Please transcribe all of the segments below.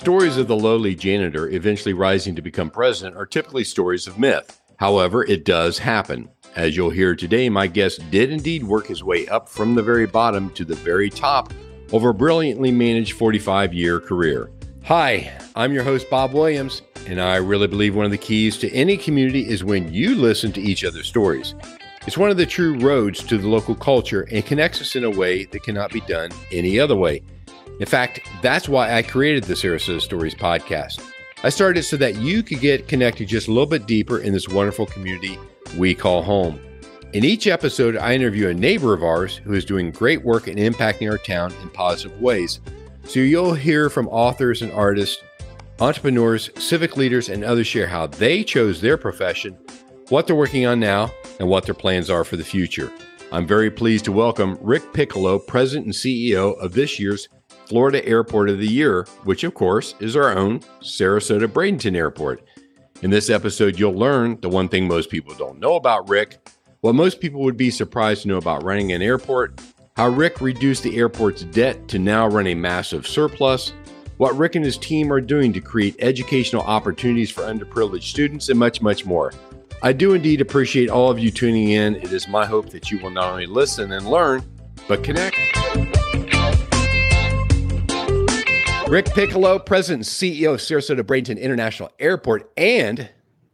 Stories of the lowly janitor eventually rising to become president are typically stories of myth. However, it does happen. As you'll hear today, my guest did indeed work his way up from the very bottom to the very top over a brilliantly managed 45 year career. Hi, I'm your host, Bob Williams, and I really believe one of the keys to any community is when you listen to each other's stories. It's one of the true roads to the local culture and connects us in a way that cannot be done any other way. In fact, that's why I created the Sarasota Stories podcast. I started it so that you could get connected just a little bit deeper in this wonderful community we call home. In each episode, I interview a neighbor of ours who is doing great work and impacting our town in positive ways. So you'll hear from authors and artists, entrepreneurs, civic leaders, and others share how they chose their profession, what they're working on now, and what their plans are for the future. I'm very pleased to welcome Rick Piccolo, President and CEO of this year's Florida Airport of the Year, which of course is our own Sarasota Bradenton Airport. In this episode, you'll learn the one thing most people don't know about Rick, what most people would be surprised to know about running an airport, how Rick reduced the airport's debt to now run a massive surplus, what Rick and his team are doing to create educational opportunities for underprivileged students, and much, much more. I do indeed appreciate all of you tuning in. It is my hope that you will not only listen and learn, but connect. Rick Piccolo, President and CEO of Sarasota Bradenton International Airport and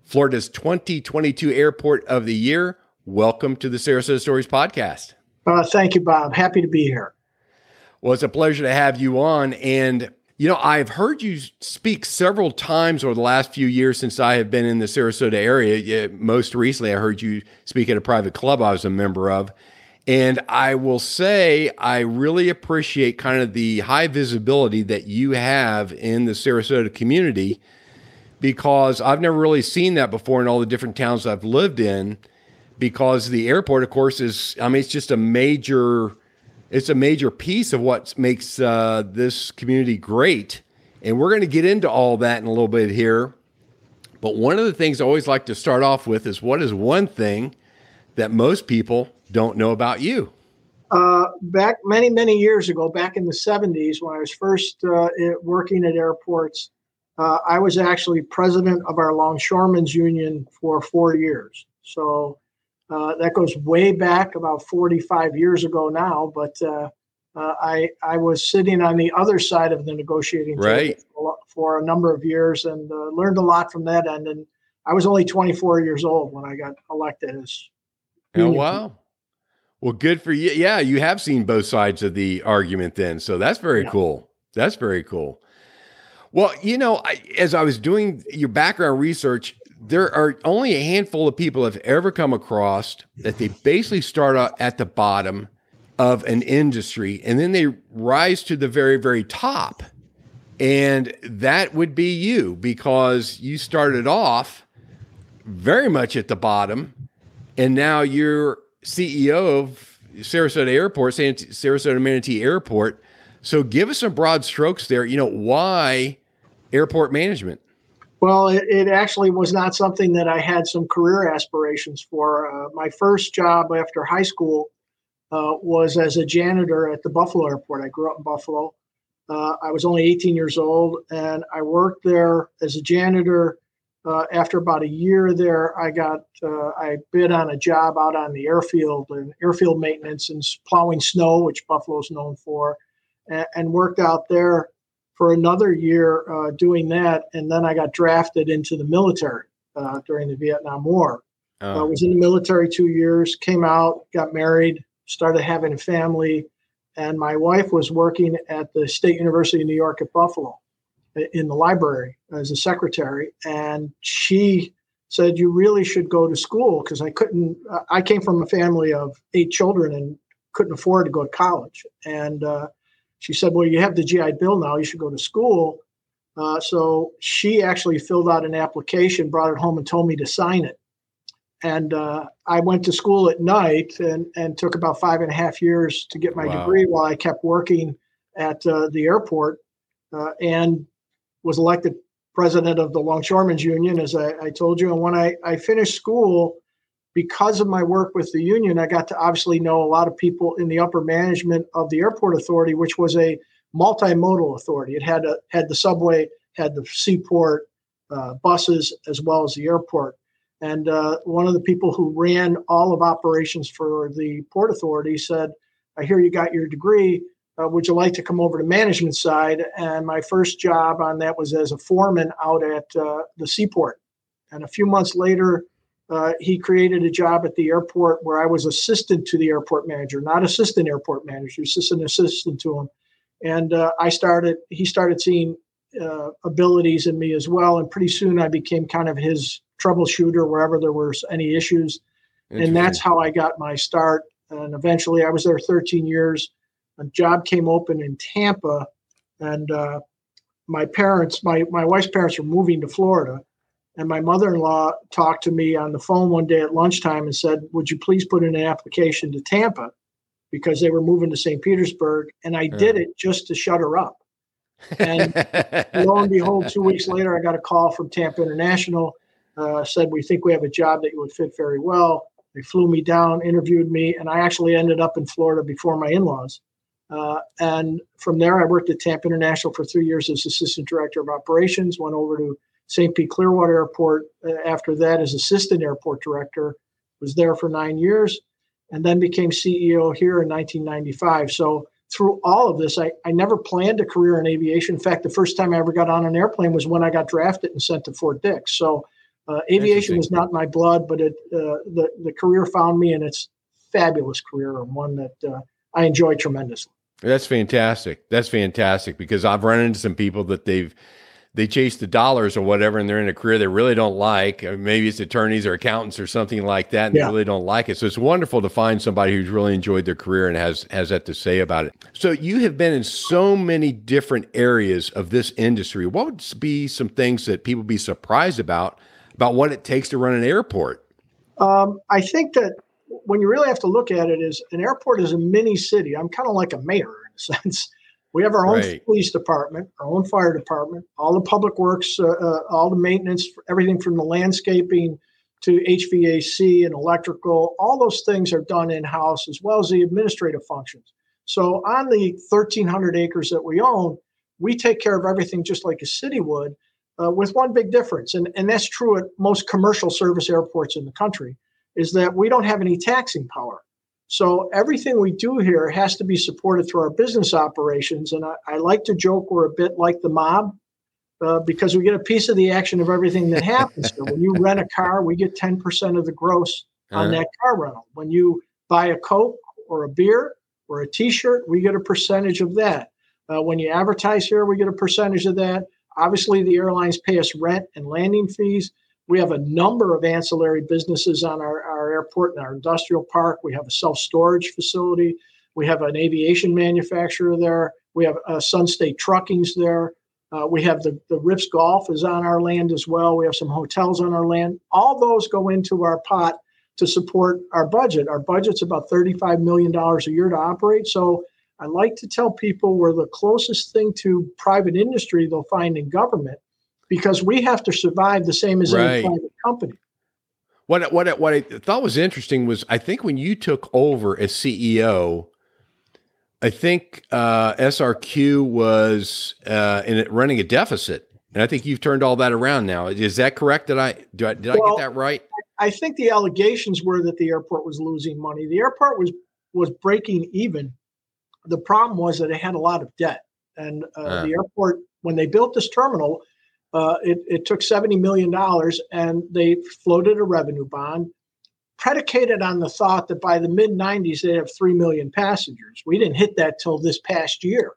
Florida's 2022 Airport of the Year. Welcome to the Sarasota Stories podcast. Uh, thank you, Bob. Happy to be here. Well, it's a pleasure to have you on. And, you know, I've heard you speak several times over the last few years since I have been in the Sarasota area. Most recently, I heard you speak at a private club I was a member of. And I will say, I really appreciate kind of the high visibility that you have in the Sarasota community because I've never really seen that before in all the different towns I've lived in. Because the airport, of course, is, I mean, it's just a major, it's a major piece of what makes uh, this community great. And we're going to get into all that in a little bit here. But one of the things I always like to start off with is what is one thing that most people don't know about you? Uh, back many, many years ago, back in the 70s, when I was first uh, working at airports, uh, I was actually president of our longshoremen's union for four years. So uh, that goes way back about 45 years ago now, but uh, uh, I, I was sitting on the other side of the negotiating right. table for a number of years and learned a lot from that end. And I was only 24 years old when I got elected as. Oh, wow. Well, good for you. Yeah, you have seen both sides of the argument then. So that's very yeah. cool. That's very cool. Well, you know, I, as I was doing your background research, there are only a handful of people have ever come across that they basically start out at the bottom of an industry and then they rise to the very, very top. And that would be you because you started off very much at the bottom and now you're CEO of Sarasota Airport, Sarasota Manatee Airport. So give us some broad strokes there. You know, why airport management? Well, it, it, actually was not something that I had some career aspirations for. Uh, my first job after high school uh, was as a janitor at the Buffalo airport. I grew up in Buffalo. Uh, I was only 18 years old, and I worked there as a janitor. Uh, after about a year there, I got uh, I bid on a job out on the airfield and airfield maintenance and plowing snow, which Buffalo is known for, and, and worked out there for another year uh, doing that, and then I got drafted into the military uh, during the Vietnam War. Oh. I was in the military two years, came out, got married, started having a family, and my wife was working at the State University of New York at Buffalo in the library as a secretary, and she said you really should go to school because I couldn't. I came from a family of eight children and couldn't afford to go to college, and uh, she said, Well, you have the GI Bill now, you should go to school. Uh, so she actually filled out an application, brought it home, and told me to sign it. And uh, I went to school at night and, and took about five and a half years to get my wow. degree while I kept working at uh, the airport uh, and was elected president of the Longshoremen's Union, as I, I told you. And when I, I finished school, because of my work with the union, I got to obviously know a lot of people in the upper management of the airport authority, which was a multimodal authority. It had a, had the subway, had the seaport, uh, buses, as well as the airport. And uh, one of the people who ran all of operations for the port authority said, "I hear you got your degree. Uh, would you like to come over to management side?" And my first job on that was as a foreman out at uh, the seaport. And a few months later, uh, he created a job at the airport where I was assistant to the airport manager, not assistant airport manager, assistant assistant to him. And uh, I started, he started seeing uh, abilities in me as well. And pretty soon I became kind of his troubleshooter wherever there was any issues. And that's how I got my start. And eventually I was there 13 years. A job came open in Tampa. And uh, my parents, my, my wife's parents were moving to Florida and my mother in law talked to me on the phone one day at lunchtime and said, Would you please put in an application to Tampa? Because they were moving to St. Petersburg. And I did it just to shut her up. And lo and behold, two weeks later, I got a call from Tampa International, uh, said, We think we have a job that you would fit very well. They flew me down, interviewed me, and I actually ended up in Florida before my in laws. Uh, and from there, I worked at Tampa International for three years as assistant director of operations, went over to St. Pete Clearwater Airport. Uh, after that, as assistant airport director, was there for nine years, and then became CEO here in 1995. So through all of this, I, I never planned a career in aviation. In fact, the first time I ever got on an airplane was when I got drafted and sent to Fort Dix. So uh, aviation was not my blood, but it uh, the the career found me, and it's fabulous career and one that uh, I enjoy tremendously. That's fantastic. That's fantastic because I've run into some people that they've they chase the dollars or whatever, and they're in a career they really don't like. Maybe it's attorneys or accountants or something like that, and yeah. they really don't like it. So it's wonderful to find somebody who's really enjoyed their career and has has that to say about it. So you have been in so many different areas of this industry. What would be some things that people be surprised about about what it takes to run an airport? Um, I think that when you really have to look at it, is an airport is a mini city. I'm kind of like a mayor in a sense. We have our own right. police department, our own fire department, all the public works, uh, uh, all the maintenance, everything from the landscaping to HVAC and electrical. All those things are done in house as well as the administrative functions. So on the 1,300 acres that we own, we take care of everything just like a city would, uh, with one big difference, and and that's true at most commercial service airports in the country, is that we don't have any taxing power. So everything we do here has to be supported through our business operations. And I, I like to joke we're a bit like the mob uh, because we get a piece of the action of everything that happens. so when you rent a car, we get 10% of the gross on uh-huh. that car rental. When you buy a Coke or a beer or a T-shirt, we get a percentage of that. Uh, when you advertise here, we get a percentage of that. Obviously, the airlines pay us rent and landing fees. We have a number of ancillary businesses on our, our airport and our industrial park. We have a self storage facility. We have an aviation manufacturer there. We have uh, Sun State Trucking's there. Uh, we have the, the Rips Golf is on our land as well. We have some hotels on our land. All those go into our pot to support our budget. Our budget's about $35 million a year to operate. So I like to tell people we're the closest thing to private industry they'll find in government because we have to survive the same as right. any private company. What what what I thought was interesting was I think when you took over as CEO, I think uh, SRQ was uh, in it running a deficit, and I think you've turned all that around now. Is that correct? Did I, I did well, I get that right? I think the allegations were that the airport was losing money. The airport was was breaking even. The problem was that it had a lot of debt, and uh, uh. the airport when they built this terminal uh, it, it took $70 million and they floated a revenue bond predicated on the thought that by the mid 90s they'd have 3 million passengers. We didn't hit that till this past year.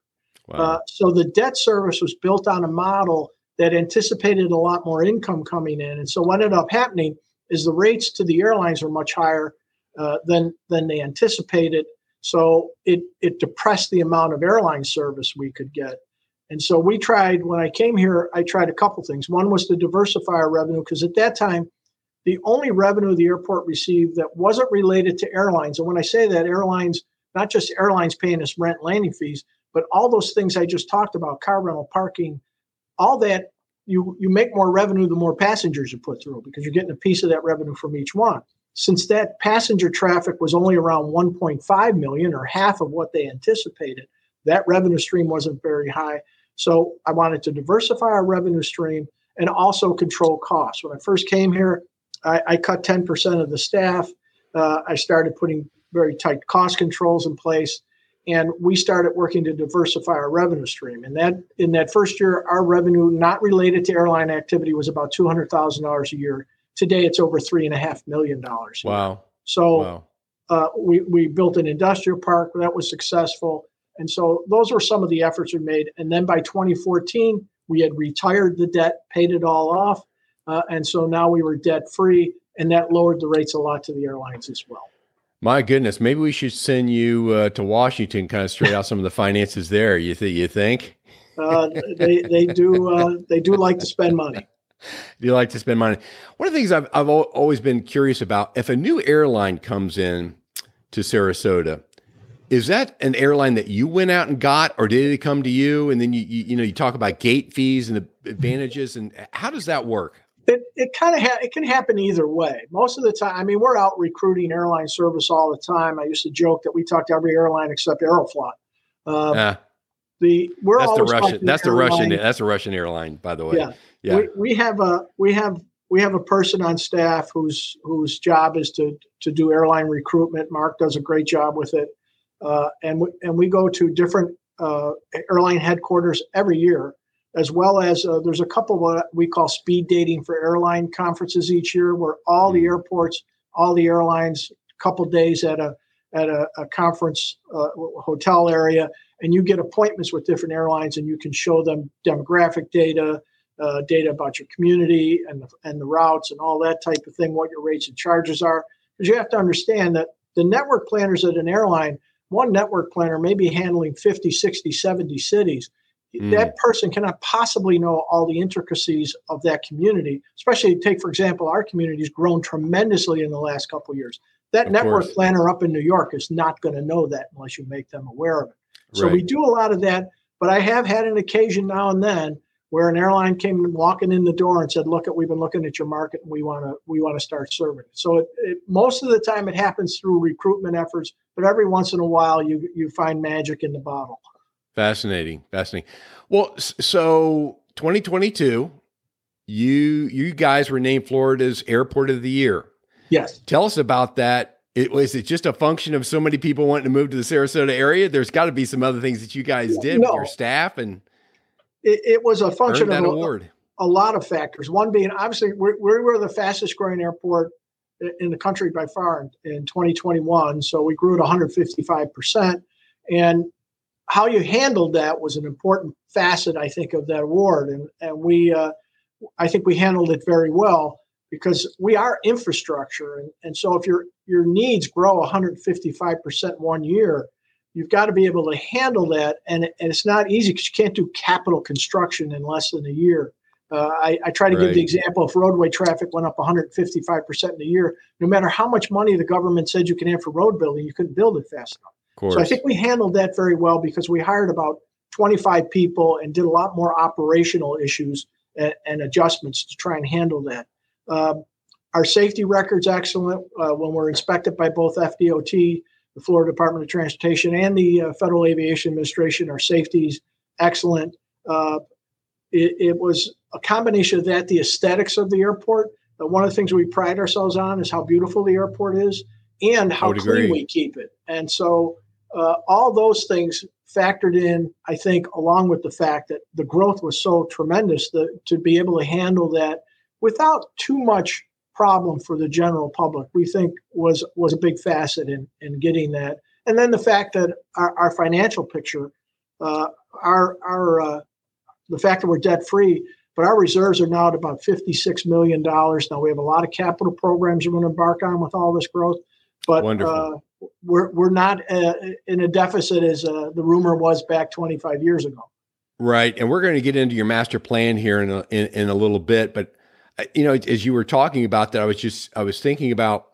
Wow. Uh, so the debt service was built on a model that anticipated a lot more income coming in. And so what ended up happening is the rates to the airlines were much higher uh, than, than they anticipated. So it, it depressed the amount of airline service we could get. And so we tried, when I came here, I tried a couple things. One was to diversify our revenue, because at that time, the only revenue the airport received that wasn't related to airlines, and when I say that, airlines, not just airlines paying us rent landing fees, but all those things I just talked about, car rental, parking, all that, you, you make more revenue the more passengers you put through because you're getting a piece of that revenue from each one. Since that passenger traffic was only around 1.5 million or half of what they anticipated, that revenue stream wasn't very high. So I wanted to diversify our revenue stream and also control costs. When I first came here, I, I cut 10% of the staff. Uh, I started putting very tight cost controls in place, and we started working to diversify our revenue stream. And that in that first year, our revenue not related to airline activity was about two hundred thousand dollars a year. Today, it's over three and a half million dollars. Wow! So wow. Uh, we we built an industrial park that was successful. And so those were some of the efforts we made. And then by 2014, we had retired the debt, paid it all off. Uh, and so now we were debt free, and that lowered the rates a lot to the airlines as well. My goodness, maybe we should send you uh, to Washington, kind of straight out some of the finances there. You think? You think? Uh, they they do uh, they do like to spend money. Do you like to spend money? One of the things I've I've always been curious about: if a new airline comes in to Sarasota, is that an airline that you went out and got, or did it come to you? And then you, you, you know, you talk about gate fees and the advantages, and how does that work? It, it kind of ha- it can happen either way. Most of the time, I mean, we're out recruiting airline service all the time. I used to joke that we talk to every airline except Aeroflot. Uh, yeah. The we're that's the Russian. That's the Russian. That's the Russian airline, by the way. Yeah. Yeah. We, we have a we have we have a person on staff whose whose job is to to do airline recruitment. Mark does a great job with it. Uh, and, we, and we go to different uh, airline headquarters every year, as well as uh, there's a couple of what we call speed dating for airline conferences each year, where all the airports, all the airlines, a couple days at a at a, a conference uh, hotel area, and you get appointments with different airlines, and you can show them demographic data, uh, data about your community and the, and the routes and all that type of thing, what your rates and charges are. Because you have to understand that the network planners at an airline one network planner may be handling 50, 60, 70 cities. Mm. That person cannot possibly know all the intricacies of that community, especially take, for example, our community has grown tremendously in the last couple of years. That of network course. planner up in New York is not going to know that unless you make them aware of it. So right. we do a lot of that, but I have had an occasion now and then where an airline came walking in the door and said, "Look, at we've been looking at your market, and we want to we want to start serving it." So it, it, most of the time it happens through recruitment efforts, but every once in a while you you find magic in the bottle. Fascinating, fascinating. Well, so 2022, you you guys were named Florida's Airport of the Year. Yes. Tell us about that. It was it just a function of so many people wanting to move to the Sarasota area? There's got to be some other things that you guys did no. with your staff and it, it was a function of a, a, lot of factors. One being obviously we were the fastest growing airport in the country by far in, in 2021. So we grew at 155 percent, and how you handled that was an important facet, I think, of that award. And and we, uh, I think we handled it very well because we are infrastructure, and, and so if your your needs grow 155 percent one year, you've got to be able to handle that. And, and it's not easy because you can't do capital construction in less than a year. Uh, I, I, try to right. give the example if roadway traffic went up 155% in a year, no matter how much money the government said you can have for road building, you couldn't build it fast enough. So I think we handled that very well because we hired about 25 people and did a lot more operational issues and, and adjustments to try and handle that. Um, our safety record's excellent uh, when we're inspected by both FDOT, the Florida Department of Transportation, and the uh, Federal Aviation Administration. Our safety's excellent. Uh, it, it, was a combination of that, the aesthetics of the airport. Uh, one of the things we pride ourselves on is how beautiful the airport is and how clean agree. we keep it. And so uh, all those things factored in, I think, along with the fact that the growth was so tremendous that to be able to handle that without too much problem for the general public, we think was was a big facet in in getting that. And then the fact that our, our financial picture, uh, our our uh, the fact that we're debt free, but our reserves are now at about fifty six million dollars. Now we have a lot of capital programs we're going to embark on with all this growth, but uh, we're we're not uh, in a deficit as uh, the rumor was back twenty five years ago. Right, and we're going to get into your master plan here in a, in, in a little bit, but you know, as you were talking about that, I was just I was thinking about,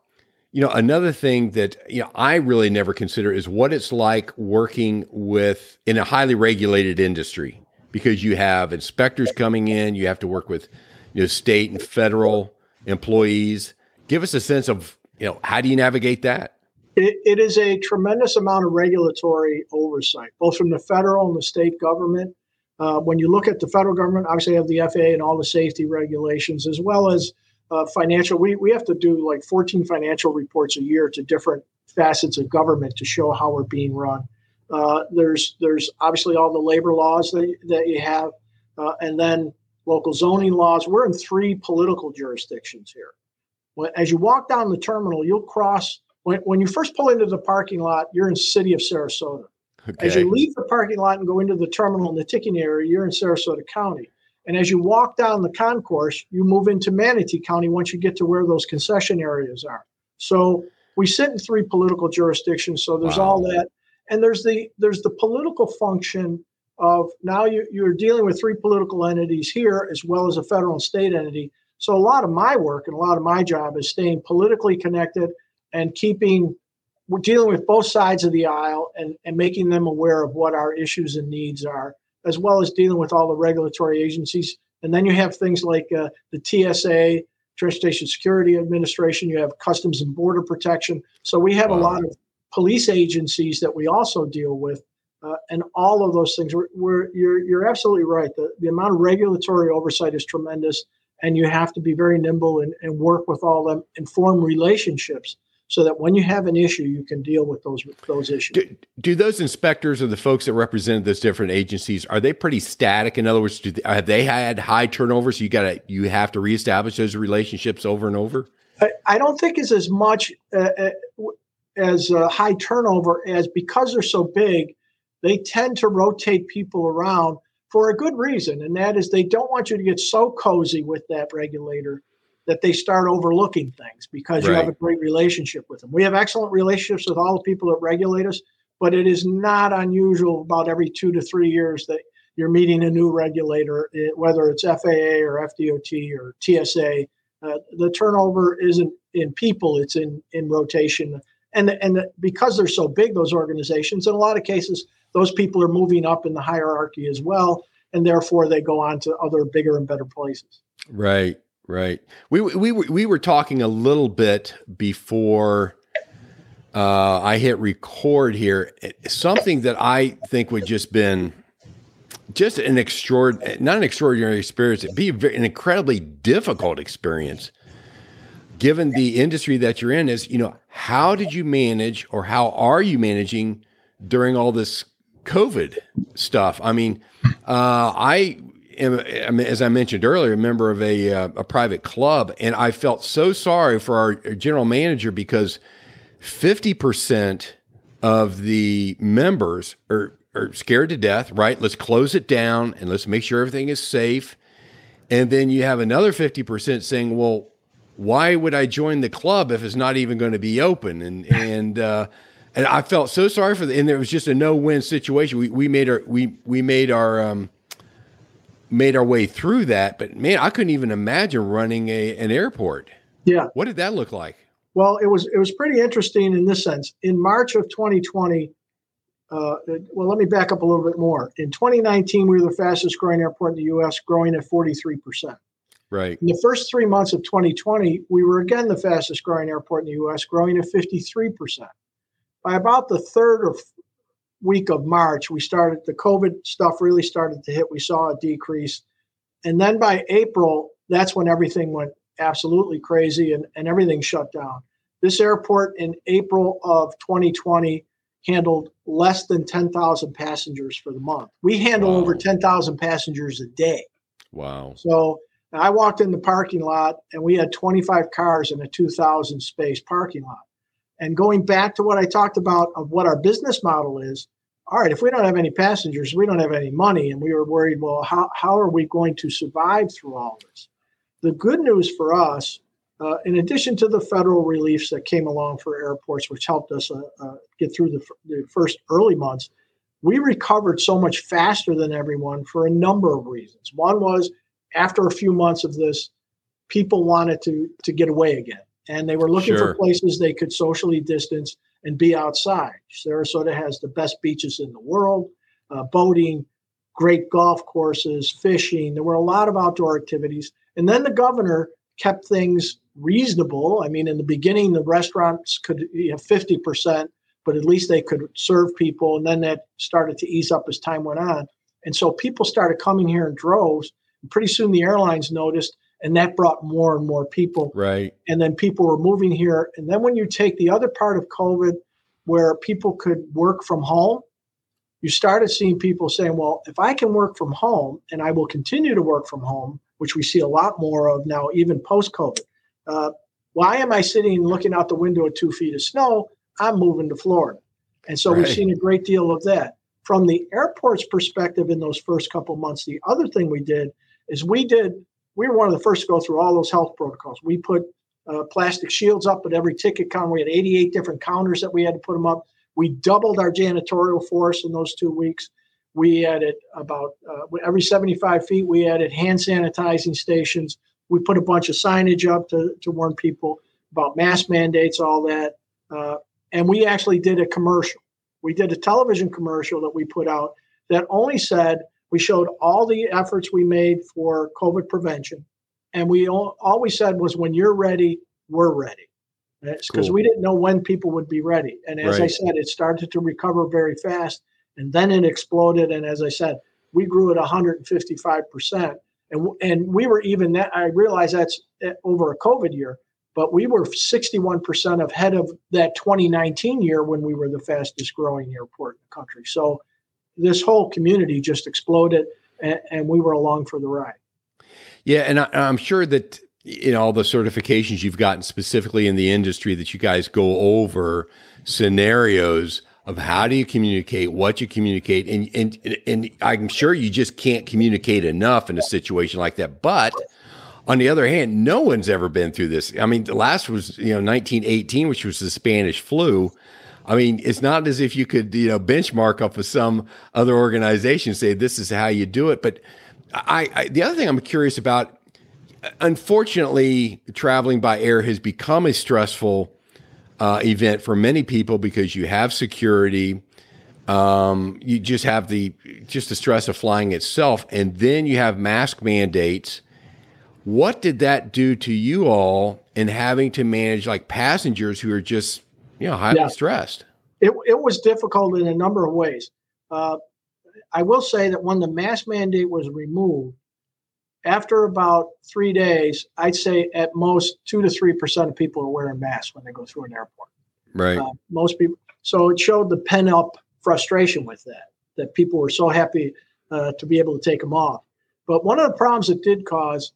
you know, another thing that you know I really never consider is what it's like working with in a highly regulated industry because you have inspectors coming in, you have to work with, you know, state and federal employees. Give us a sense of, you know, how do you navigate that? it, it is a tremendous amount of regulatory oversight, both from the federal and the state government. Uh, when you look at the federal government, obviously have the FAA and all the safety regulations, as well as uh, financial. We, we have to do like 14 financial reports a year to different facets of government to show how we're being run. Uh, there's there's obviously all the labor laws that, that you have, uh, and then local zoning laws. We're in three political jurisdictions here. When, as you walk down the terminal, you'll cross when, when you first pull into the parking lot. You're in city of Sarasota. Okay. As you leave the parking lot and go into the terminal in the ticketing area, you're in Sarasota County. And as you walk down the concourse, you move into Manatee County once you get to where those concession areas are. So we sit in three political jurisdictions. So there's wow. all that, and there's the there's the political function of now you, you're dealing with three political entities here as well as a federal and state entity. So a lot of my work and a lot of my job is staying politically connected and keeping we're dealing with both sides of the aisle and, and making them aware of what our issues and needs are, as well as dealing with all the regulatory agencies. And then you have things like uh, the TSA, Transportation Security Administration, you have Customs and Border Protection. So we have wow. a lot of police agencies that we also deal with. Uh, and all of those things, we're, we're, you're, you're absolutely right. The, the amount of regulatory oversight is tremendous, and you have to be very nimble and, and work with all them and form relationships so that when you have an issue, you can deal with those those issues. Do, do those inspectors or the folks that represent those different agencies are they pretty static? In other words, do they, have they had high turnover? So you got to you have to reestablish those relationships over and over. I, I don't think it's as much uh, uh as uh, high turnover as because they're so big, they tend to rotate people around for a good reason, and that is they don't want you to get so cozy with that regulator that they start overlooking things because right. you have a great relationship with them. We have excellent relationships with all the people that regulate us, but it is not unusual about every two to three years that you're meeting a new regulator, eh, whether it's FAA or FDOT or TSA. Uh, the turnover isn't in people; it's in in rotation, and and because they're so big, those organizations, in a lot of cases, those people are moving up in the hierarchy as well, and therefore they go on to other bigger and better places. Right. Right. We we we were talking a little bit before uh, I hit record here. Something that I think would just been just an extraordinary, not an extraordinary experience. It'd be an incredibly difficult experience, given the industry that you're in. Is you know how did you manage, or how are you managing during all this COVID stuff? I mean, uh, I am, as I mentioned earlier, a member of a, uh, a private club, and I felt so sorry for our general manager because 50% of the members are, are scared to death, right? Let's close it down and let's make sure everything is safe. And then you have another 50% saying, well, why would I join the club if it's not even going to be open? And, and, uh, and I felt so sorry for the, and it was just a no-win situation. We, we made our, we, we made our, um, made our way through that. But man, I couldn't even imagine running a an airport. Yeah. What did that look like? Well, it was it was pretty interesting in this sense. In March of 2020, uh, well, let me back up a little bit more. In 2019, we were the fastest growing airport in the U.S., growing at 43%. Right. In the first three months of 2020, we were again the fastest growing airport in the U.S., growing at 53%. By about the third or week of March, we started the COVID stuff really started to hit. We saw a decrease. And then by April, that's when everything went absolutely crazy and, and everything shut down. This airport in April of 2020 handled less than 10,000 passengers for the month. We handle wow. over 10,000 passengers a day. Wow. So I walked in the parking lot and we had 25 cars in a 2,000 space parking lot. And going back to what I talked about of what our business model is, all right, if we don't have any passengers, we don't have any money. And we were worried, well, how, how are we going to survive through all this? The good news for us, uh, in addition to the federal reliefs that came along for airports, which helped us uh, uh, get through the, the first early months, we recovered so much faster than everyone for a number of reasons. One was after a few months of this, people wanted to to get away again, and they were looking sure. for places they could socially distance and be outside. Sarasota has the best beaches in the world, uh, boating, great golf courses, fishing. There were a lot of outdoor activities, and then the governor kept things reasonable. I mean, in the beginning, the restaurants could have fifty percent, but at least they could serve people, and then that started to ease up as time went on. And so people started coming here in droves And pretty soon the airlines noticed and that brought more and more people. Right. And then people were moving here. And then when you take the other part of covid where people could work from home you started seeing people saying well if i can work from home and i will continue to work from home which we see a lot more of now even post covid uh, why am i sitting looking out the window at two feet of snow? I'm moving to florida. And so right. we've seen a great deal of that. From the airport's perspective in those first couple months the other thing we did is we did we were one of the first to go through all those health protocols. We put uh, plastic shields up at every ticket counter. We had 88 different counters that we had to put them up. We doubled our janitorial force in those two weeks. We added about uh, every 75 feet, we added hand sanitizing stations. We put a bunch of signage up to, to warn people about mask mandates, all that. Uh, and we actually did a commercial. We did a television commercial that we put out that only said, we showed all the efforts we made for COVID prevention. And we all, all we said was, when you're ready, we're ready. Because cool. we didn't know when people would be ready. And as right. I said, it started to recover very fast. And then it exploded. And as I said, we grew at 155%. And, and we were even that, I realize that's eh, over a COVID year, but we were 61% ahead of that 2019 year when we were the fastest growing airport in the country. So this whole community just exploded, and, and we were along for the ride. Yeah, and I, I'm sure that in all the certifications you've gotten specifically in the industry that you guys go over scenarios of how do you communicate, what you communicate, and and and I'm sure you just can't communicate enough in a situation like that. But on the other hand, no one's ever been through this. I mean, the last was you know 1918, which was the Spanish flu. I mean, it's not as if you could, you know, benchmark off of some other organization, say this is how you do it. But I, I the other thing I'm curious about, unfortunately, traveling by air has become a stressful uh, event for many people because you have security. Um, you just have the just the stress of flying itself, and then you have mask mandates. What did that do to you all in having to manage like passengers who are just you know, highly yeah. stressed. It, it was difficult in a number of ways. Uh, I will say that when the mask mandate was removed, after about three days, I'd say at most two to three percent of people are wearing masks when they go through an airport. Right. Uh, most people. So it showed the pent up frustration with that. That people were so happy uh, to be able to take them off. But one of the problems it did cause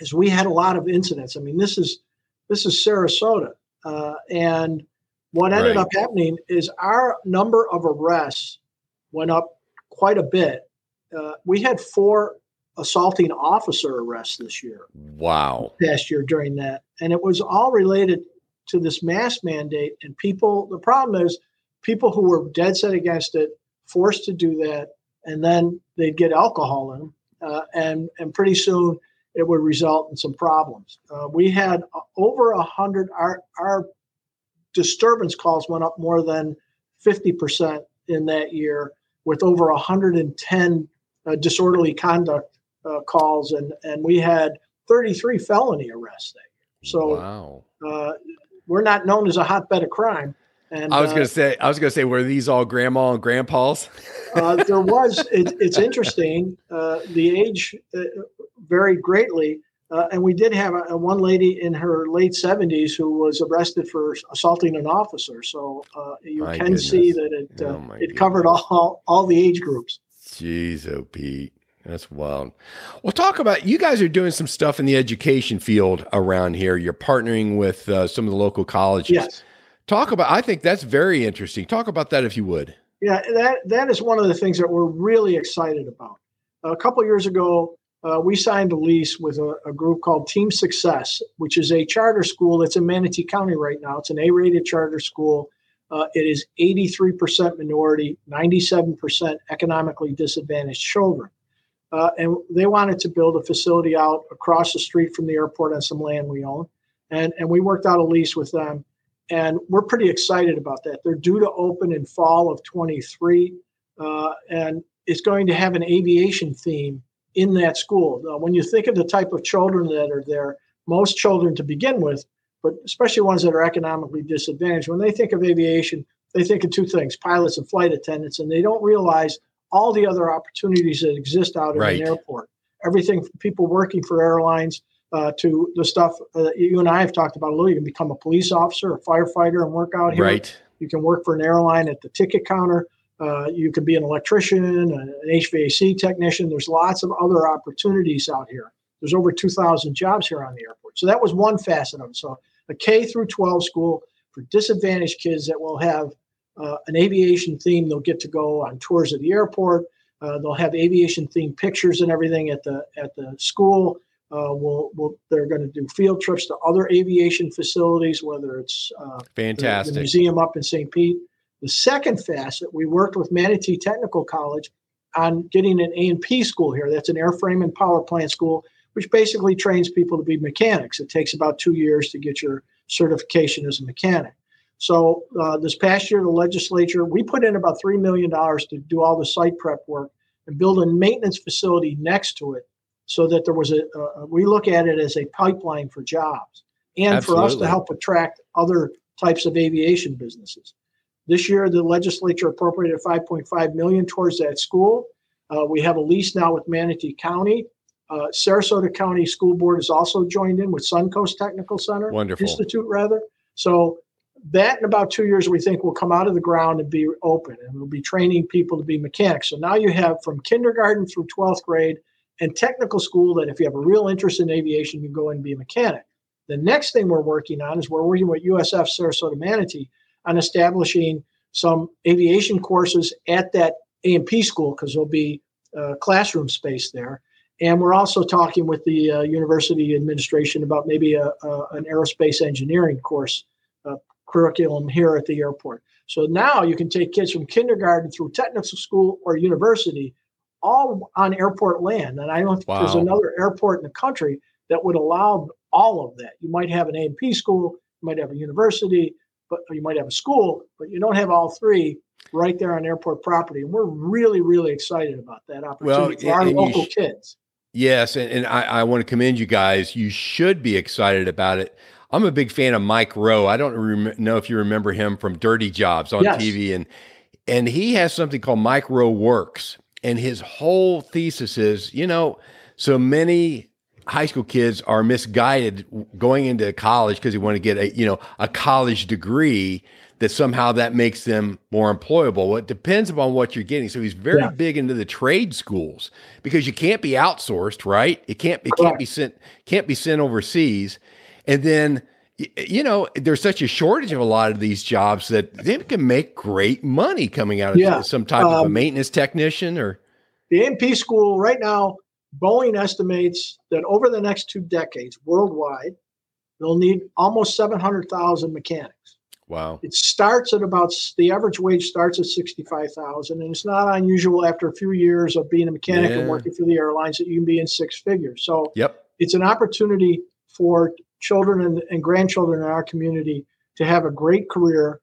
is we had a lot of incidents. I mean, this is this is Sarasota. Uh, and what ended right. up happening is our number of arrests went up quite a bit. Uh, we had four assaulting officer arrests this year. Wow. Last year during that. And it was all related to this mask mandate. And people, the problem is people who were dead set against it, forced to do that, and then they'd get alcohol in them. Uh, and, and pretty soon it would result in some problems. Uh, we had uh, over a hundred. Our our disturbance calls went up more than fifty percent in that year with over 110 uh, disorderly conduct uh, calls, and and we had 33 felony arrests that year. So wow. Uh, we're not known as a hotbed of crime. And I was going to uh, say, I was going to say, were these all grandma and grandpas? uh, there was. It, it's interesting. Uh, the age uh, varied greatly, uh, and we did have a, a, one lady in her late seventies who was arrested for assaulting an officer. So uh, you My can goodness. see that it oh it goodness. covered all all the age groups. Jeez, oh Pete. That's wild. Well, talk about you guys are doing some stuff in the education field around here. You're partnering with uh, some of the local colleges. Yes. Talk about. I think that's very interesting. Talk about that if you would. Yeah, that that is one of the things that we're really excited about. A couple years ago, uh, we signed a lease with a, a, group called Team Success, which is a charter school that's in Manatee County right now. It's an A-rated charter school. Uh, it is 83% minority, 97% economically disadvantaged children. Uh, and they wanted to build a facility out across the street from the airport on some land we own. And, and we worked out a lease with them. And we're pretty excited about that. They're due to open in fall of 23. Uh, and it's going to have an aviation theme in that school. Now, when you think of the type of children that are there, most children to begin with, but especially ones that are economically disadvantaged, when they think of aviation, they think of two things pilots and flight attendants, and they don't realize all the other opportunities that exist out in right. an airport. Everything from people working for airlines uh, to the stuff uh, you and I have talked about a little. You can become a police officer, a firefighter, and work out here. Right. You can work for an airline at the ticket counter. Uh, you could be an electrician, an HVAC technician. There's lots of other opportunities out here. There's over 2,000 jobs here on the airport. So that was one facet of it. So a K through 12 school for disadvantaged kids that will have uh, an aviation theme. They'll get to go on tours of the airport. Uh, they'll have aviation themed pictures and everything at the at the school. Uh, we'll, we'll, they're going to do field trips to other aviation facilities, whether it's uh, fantastic the, the museum up in St. Pete. The second facet, we worked with Manatee Technical College on getting an A&P school here. That's an airframe and power plant school, which basically trains people to be mechanics. It takes about two years to get your certification as a mechanic. So uh, this past year, the legislature we put in about three million dollars to do all the site prep work and build a maintenance facility next to it, so that there was a. Uh, we look at it as a pipeline for jobs and Absolutely. for us to help attract other types of aviation businesses. This year, the legislature appropriated 5.5 million towards that school. Uh, we have a lease now with Manatee County. Uh, Sarasota County School Board has also joined in with Suncoast Technical Center Wonderful. Institute, rather. So that in about two years we think will come out of the ground and be open and we'll be training people to be mechanics so now you have from kindergarten through 12th grade and technical school that if you have a real interest in aviation you can go and be a mechanic the next thing we're working on is we're working with usf sarasota manatee on establishing some aviation courses at that A&P school because there'll be uh, classroom space there and we're also talking with the uh, university administration about maybe a, a, an aerospace engineering course curriculum here at the airport. So now you can take kids from kindergarten through technical school or university all on airport land. And I don't think wow. there's another airport in the country that would allow all of that. You might have an A&P school, you might have a university, but you might have a school, but you don't have all three right there on airport property. And we're really, really excited about that opportunity well, for our local sh- kids. Yes, and, and I, I want to commend you guys. You should be excited about it. I'm a big fan of Mike Rowe. I don't rem- know if you remember him from Dirty Jobs on yes. TV, and and he has something called Mike Rowe Works, and his whole thesis is, you know, so many high school kids are misguided going into college because they want to get a you know a college degree that somehow that makes them more employable. Well, it depends upon what you're getting. So he's very yeah. big into the trade schools because you can't be outsourced, right? It can't it can't be sent can't be sent overseas. And then, you know, there's such a shortage of a lot of these jobs that they can make great money coming out of yeah. some type um, of a um, maintenance technician or. The A&P school right now, Boeing estimates that over the next two decades worldwide, they'll need almost 700,000 mechanics. Wow. It starts at about the average wage starts at 65,000 and it's not unusual after a few years of being a mechanic yeah. and working for the airlines that you can be in six figures. So yep. it's an opportunity for children and, and grandchildren in our community to have a great career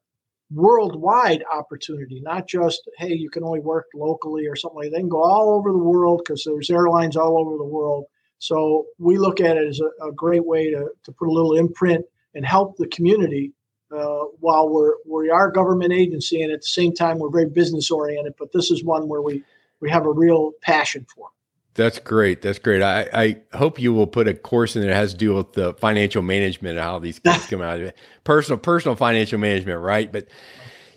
worldwide opportunity, not just hey, you can only work locally or something like that. They can go all over the world because there's airlines all over the world. So we look at it as a, a great way to, to put a little imprint and help the community uh, while we're we are a government agency and at the same time we're very business oriented. But this is one where we we have a real passion for. That's great. That's great. I, I hope you will put a course in there that has to do with the financial management and how these kids come out of it. Personal, personal financial management, right? But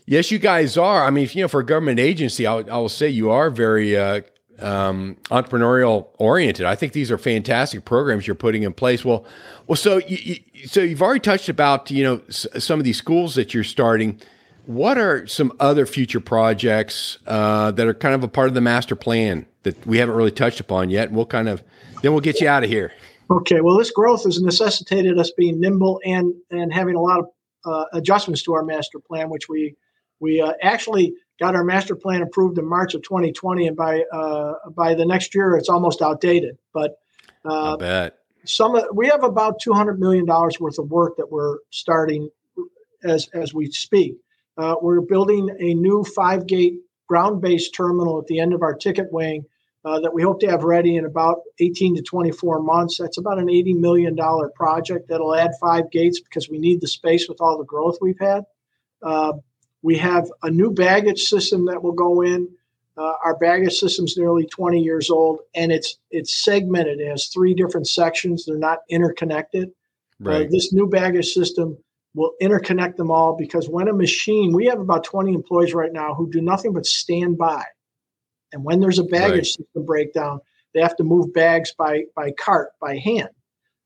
yes, you guys are. I mean, you know, for a government agency, I, I will say you are very uh, um, entrepreneurial oriented. I think these are fantastic programs you're putting in place. Well, well, so you, you so you've already touched about you know s- some of these schools that you're starting. What are some other future projects uh, that are kind of a part of the master plan that we haven't really touched upon yet? And we'll kind of then we'll get you out of here. Okay. Well, this growth has necessitated us being nimble and and having a lot of uh, adjustments to our master plan, which we we uh, actually got our master plan approved in March of 2020, and by uh, by the next year, it's almost outdated. But I bet some we have about 200 million dollars worth of work that we're starting as as we speak. Uh, we're building a new five gate ground based terminal at the end of our ticket wing uh, that we hope to have ready in about 18 to 24 months. That's about an 80 million dollar project that'll add five gates because we need the space with all the growth we've had. Uh, we have a new baggage system that will go in. Uh, our baggage system's nearly 20 years old, and it's it's segmented. It has three different sections. They're not interconnected. Uh, right. this new baggage system will interconnect them all because when a machine, we have about 20 employees right now who do nothing but stand by, and when there's a baggage Right. system breakdown, they have to move bags by by cart by hand.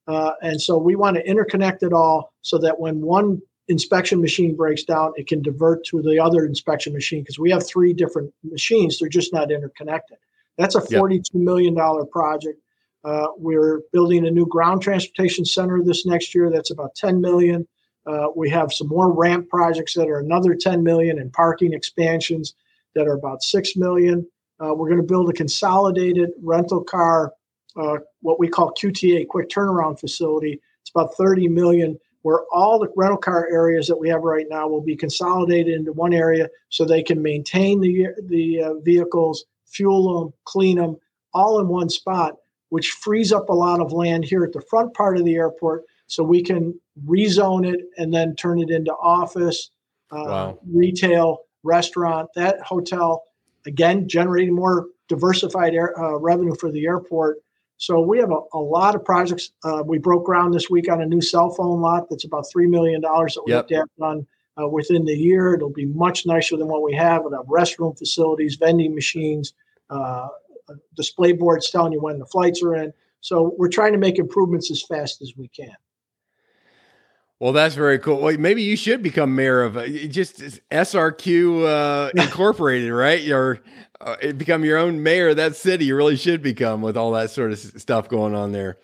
Uh, and so we want to interconnect it all so that when one inspection machine breaks down, it can divert to the other inspection machine because we have three different machines. They're just not interconnected. That's a Yep. $42 million project. Uh, we're building a new ground transportation center this next year. That's about 10 million. Uh, we have some more ramp projects that are another 10 million and parking expansions that are about 6 million. Uh, we're going to build a consolidated rental car, uh, what we call QTA, quick turnaround facility. It's about 30 million, where all the rental car areas that we have right now will be consolidated into one area so they can maintain the, the uh, vehicles, fuel them, clean them, all in one spot, which frees up a lot of land here at the front part of the airport so we can rezone it and then turn it into office, uh, Wow. retail, restaurant, that hotel, again, generating more diversified air, uh, revenue for the airport. So we have a, a lot of projects. Uh, we broke ground this week on a new cell phone lot that's about $3 million that we Yep. have to have done uh, within the year. It'll be much nicer than what we have. It'll have restroom facilities, vending machines, uh, display boards telling you when the flights are in. So we're trying to make improvements as fast as we can. Well, that's very cool. Well, maybe you should become mayor of uh, just SRQ uh, Incorporated, right? Or uh, become your own mayor of that city. You really should become with all that sort of s- stuff going on there.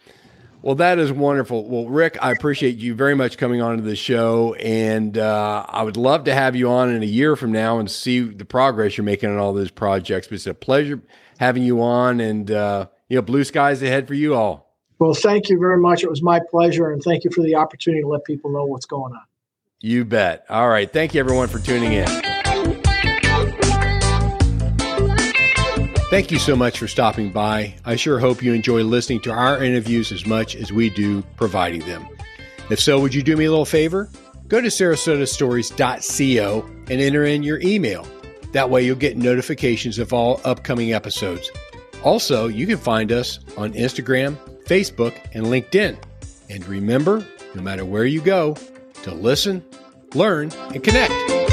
Well, that is wonderful. Well, Rick, I appreciate you very much coming on to the show, and uh, I would love to have you on in a year from now and see the progress you're making on all those projects. But it's a pleasure having you on, and uh, you know, blue skies ahead for you all. Well, thank you very much. It was my pleasure. And thank you for the opportunity to let people know what's going on. You bet. All right. Thank you, everyone, for tuning in. Thank you so much for stopping by. I sure hope you enjoy listening to our interviews as much as we do providing them. If so, would you do me a little favor? Go to sarasotastories.co and enter in your email. That way, you'll get notifications of all upcoming episodes. Also, you can find us on Instagram, Facebook, and LinkedIn. And remember, no matter where you go, to listen, learn, and connect.